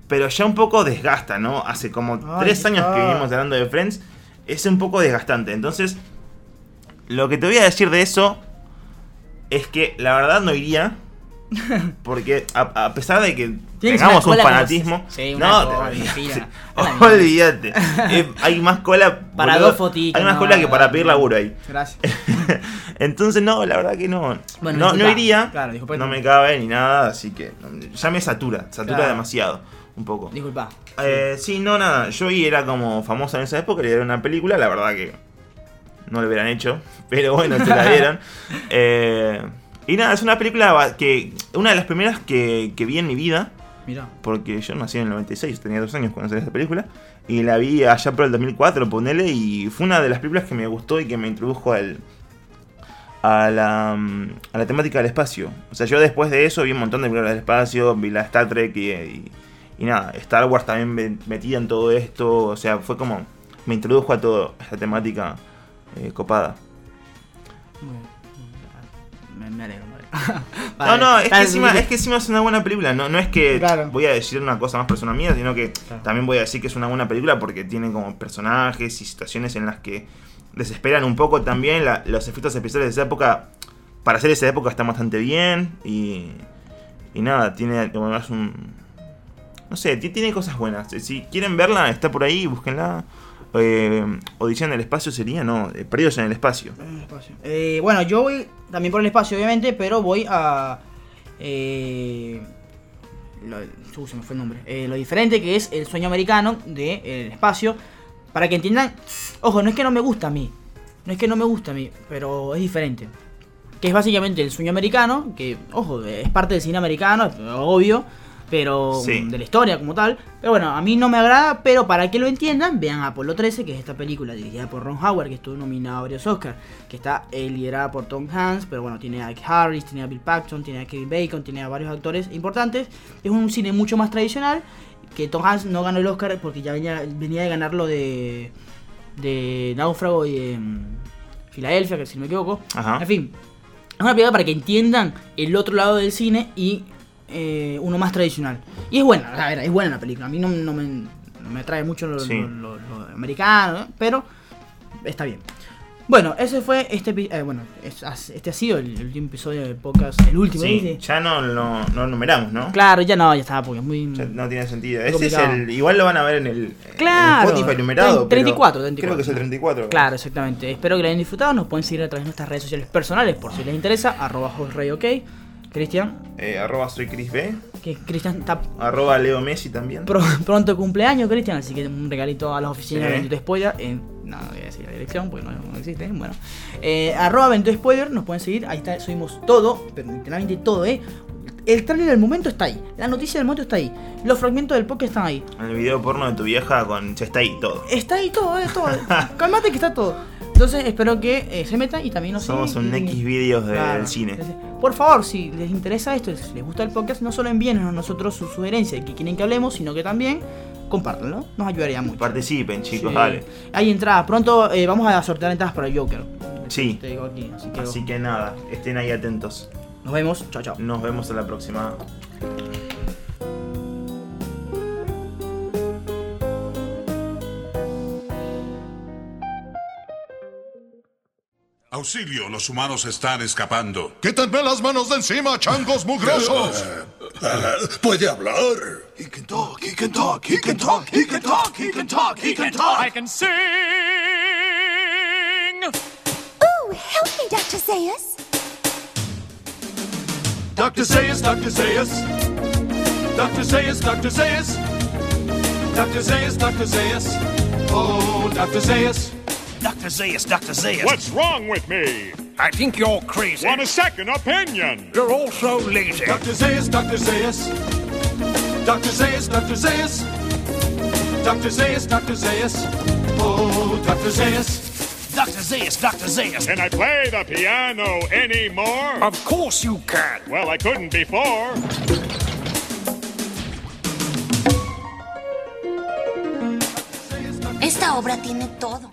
pero ya un poco desgasta, ¿no? Hace como Ay, tres años que venimos hablando de Friends. Es un poco desgastante. Entonces, lo que te voy a decir de eso es que la verdad no iría. Porque a, a pesar de que tengamos un fanatismo, Sí, no, cola, te- olvídate. Eh, hay más cola Para boludo, dos fotitos, Hay más no, cola que para pedir laburo ahí. Gracias. Entonces, no, la verdad que no. Bueno, no, no iría. Claro, disculpa. no me cabe ni nada, así que ya me satura. Satura Claro. demasiado. Un poco. Disculpa. Eh, sí, no, nada. Joey era como famosa en esa época, le dieron una película, la verdad que no lo hubieran hecho, pero bueno, se la dieron. Eh, y nada, es una película que. Una de las primeras que, que vi en mi vida, Mira. porque yo nací en el 96, tenía dos años cuando salió esta película, y la vi allá por el 2004, ponele, y fue una de las películas que me gustó y que me introdujo al. A la, a la temática del espacio. O sea, yo después de eso vi un montón de películas del espacio, vi la Star Trek y, y- y nada, Star Wars también me- metida en todo esto. O sea, fue como. Me introdujo a toda esta temática eh, copada. Muy bien. Me, me alegro, me alegro. No, Vale. no, es que, encima, es que encima es una buena película. No, no es que Claro. voy a decir una cosa más persona mía, sino que Claro. también voy a decir que es una buena película porque tiene como personajes y situaciones en las que desesperan un poco también. La- los efectos especiales de esa época, para hacer esa época, están bastante bien. Y, y nada, tiene como además un. No sé, ti- tiene cosas buenas. Si quieren verla, está por ahí, búsquenla. Eh, Odisea en el espacio sería, no, eh, Perdidos en el espacio. Eh, bueno, yo voy también por el espacio, obviamente, pero voy a. Eh, lo, uh, se me fue el nombre. Eh, lo diferente que es el sueño americano del espacio. Para que entiendan. Ojo, no es que no me gusta a mí. No es que no me gusta a mí, pero es diferente. Que es básicamente el sueño americano. Que, ojo, es parte del cine americano, obvio. Pero Sí. de la historia como tal. Pero bueno, a mí no me agrada. Pero para que lo entiendan, vean Apolo 13, que es esta película dirigida por Ron Howard, que estuvo nominado a varios Oscars. Que está eh, liderada por Tom Hanks. Pero bueno, tiene a Ike Harris, tiene a Bill Paxton, tiene a Kevin Bacon, tiene a varios actores importantes. Es un cine mucho más tradicional. Que Tom Hanks no ganó el Oscar porque ya venía, venía de ganarlo de, de Náufrago y de mm, Filadelfia, que si no me equivoco. Ajá. En fin, es una película para que entiendan el otro lado del cine y eh, uno más tradicional. Y es buena, a ver, es buena la película. A mí no, no me, no me atrae mucho lo, Sí. lo- lo- lo americano, ¿eh? pero está bien. Bueno, ese fue este eh, bueno, es- este ha sido el, el último episodio del podcast, el último. Ya no lo no, numeramos, ¿no? Claro, ya no, ya estaba porque es muy Ya no tiene sentido. Ese es el. Igual lo van a ver en el. Claro. En Spotify numerado. Tre- pero 34, 34. Creo que es el 34. Claro, exactamente. Espero que lo hayan disfrutado. Nos pueden seguir a través de nuestras redes sociales personales por si les interesa. Arroba Rey OK. Cristian, Eh, arroba soy Chris B. que Cristian está Arroba Leo Messi también. pro- pronto cumpleaños, Cristian, así que un regalito a las oficinas de Bendito Spoiler. En, no, no voy a decir la dirección porque no, no existe. Bueno, eh, arroba Spoiler, nos pueden seguir. Ahí está, subimos todo, pero literalmente todo, ¿eh? El trailer del momento está ahí, la noticia del momento está ahí, los fragmentos del podcast están ahí. En el video porno de tu vieja con. Está ahí todo. Está ahí todo, ¿eh? Todo. Calmate que está todo. Entonces espero que eh, se metan y también nos Somos un y- X vídeos del Claro. cine. Por favor, si les interesa esto, si les gusta el podcast, no solo envíen a nosotros su sugerencia de que quieren que hablemos, sino que también compártanlo. Nos ayudaría mucho. Participen, chicos, Sí. dale. Hay entradas. Pronto eh, vamos a sortear entradas para el Joker. Sí. Te digo aquí. Así que Así que nada, estén ahí atentos. nos vemos. Chao, chao. Nos vemos en la próxima. Auxilio, los humanos están escapando. ¡Quítenme las manos de encima, changos mugrosos! Puede hablar. He can talk, he can talk, he can talk, he can talk, he can talk, he can talk. I can sing. Ooh, help me, Dr. Zayas. Dr. Zayas, Dr. Zayas. Dr. Zayas, Dr. Zayas. Dr. Zayas, Dr. Zayas. Oh, Dr. Zayas. Dr. Zayas, Dr. Zayas. What's wrong with me? I think you're crazy. Want a second opinion? You're also lazy. Dr. Zayas, Dr. Zayas. Dr. Zayas, Dr. Zayas. Dr. Zayas, Dr. Zayas. Oh, Dr. Zayas. Dr. Zayas, Dr. Zayas. Can I play the piano anymore? Of course you can. Well, I couldn't before. Esta obra tiene todo.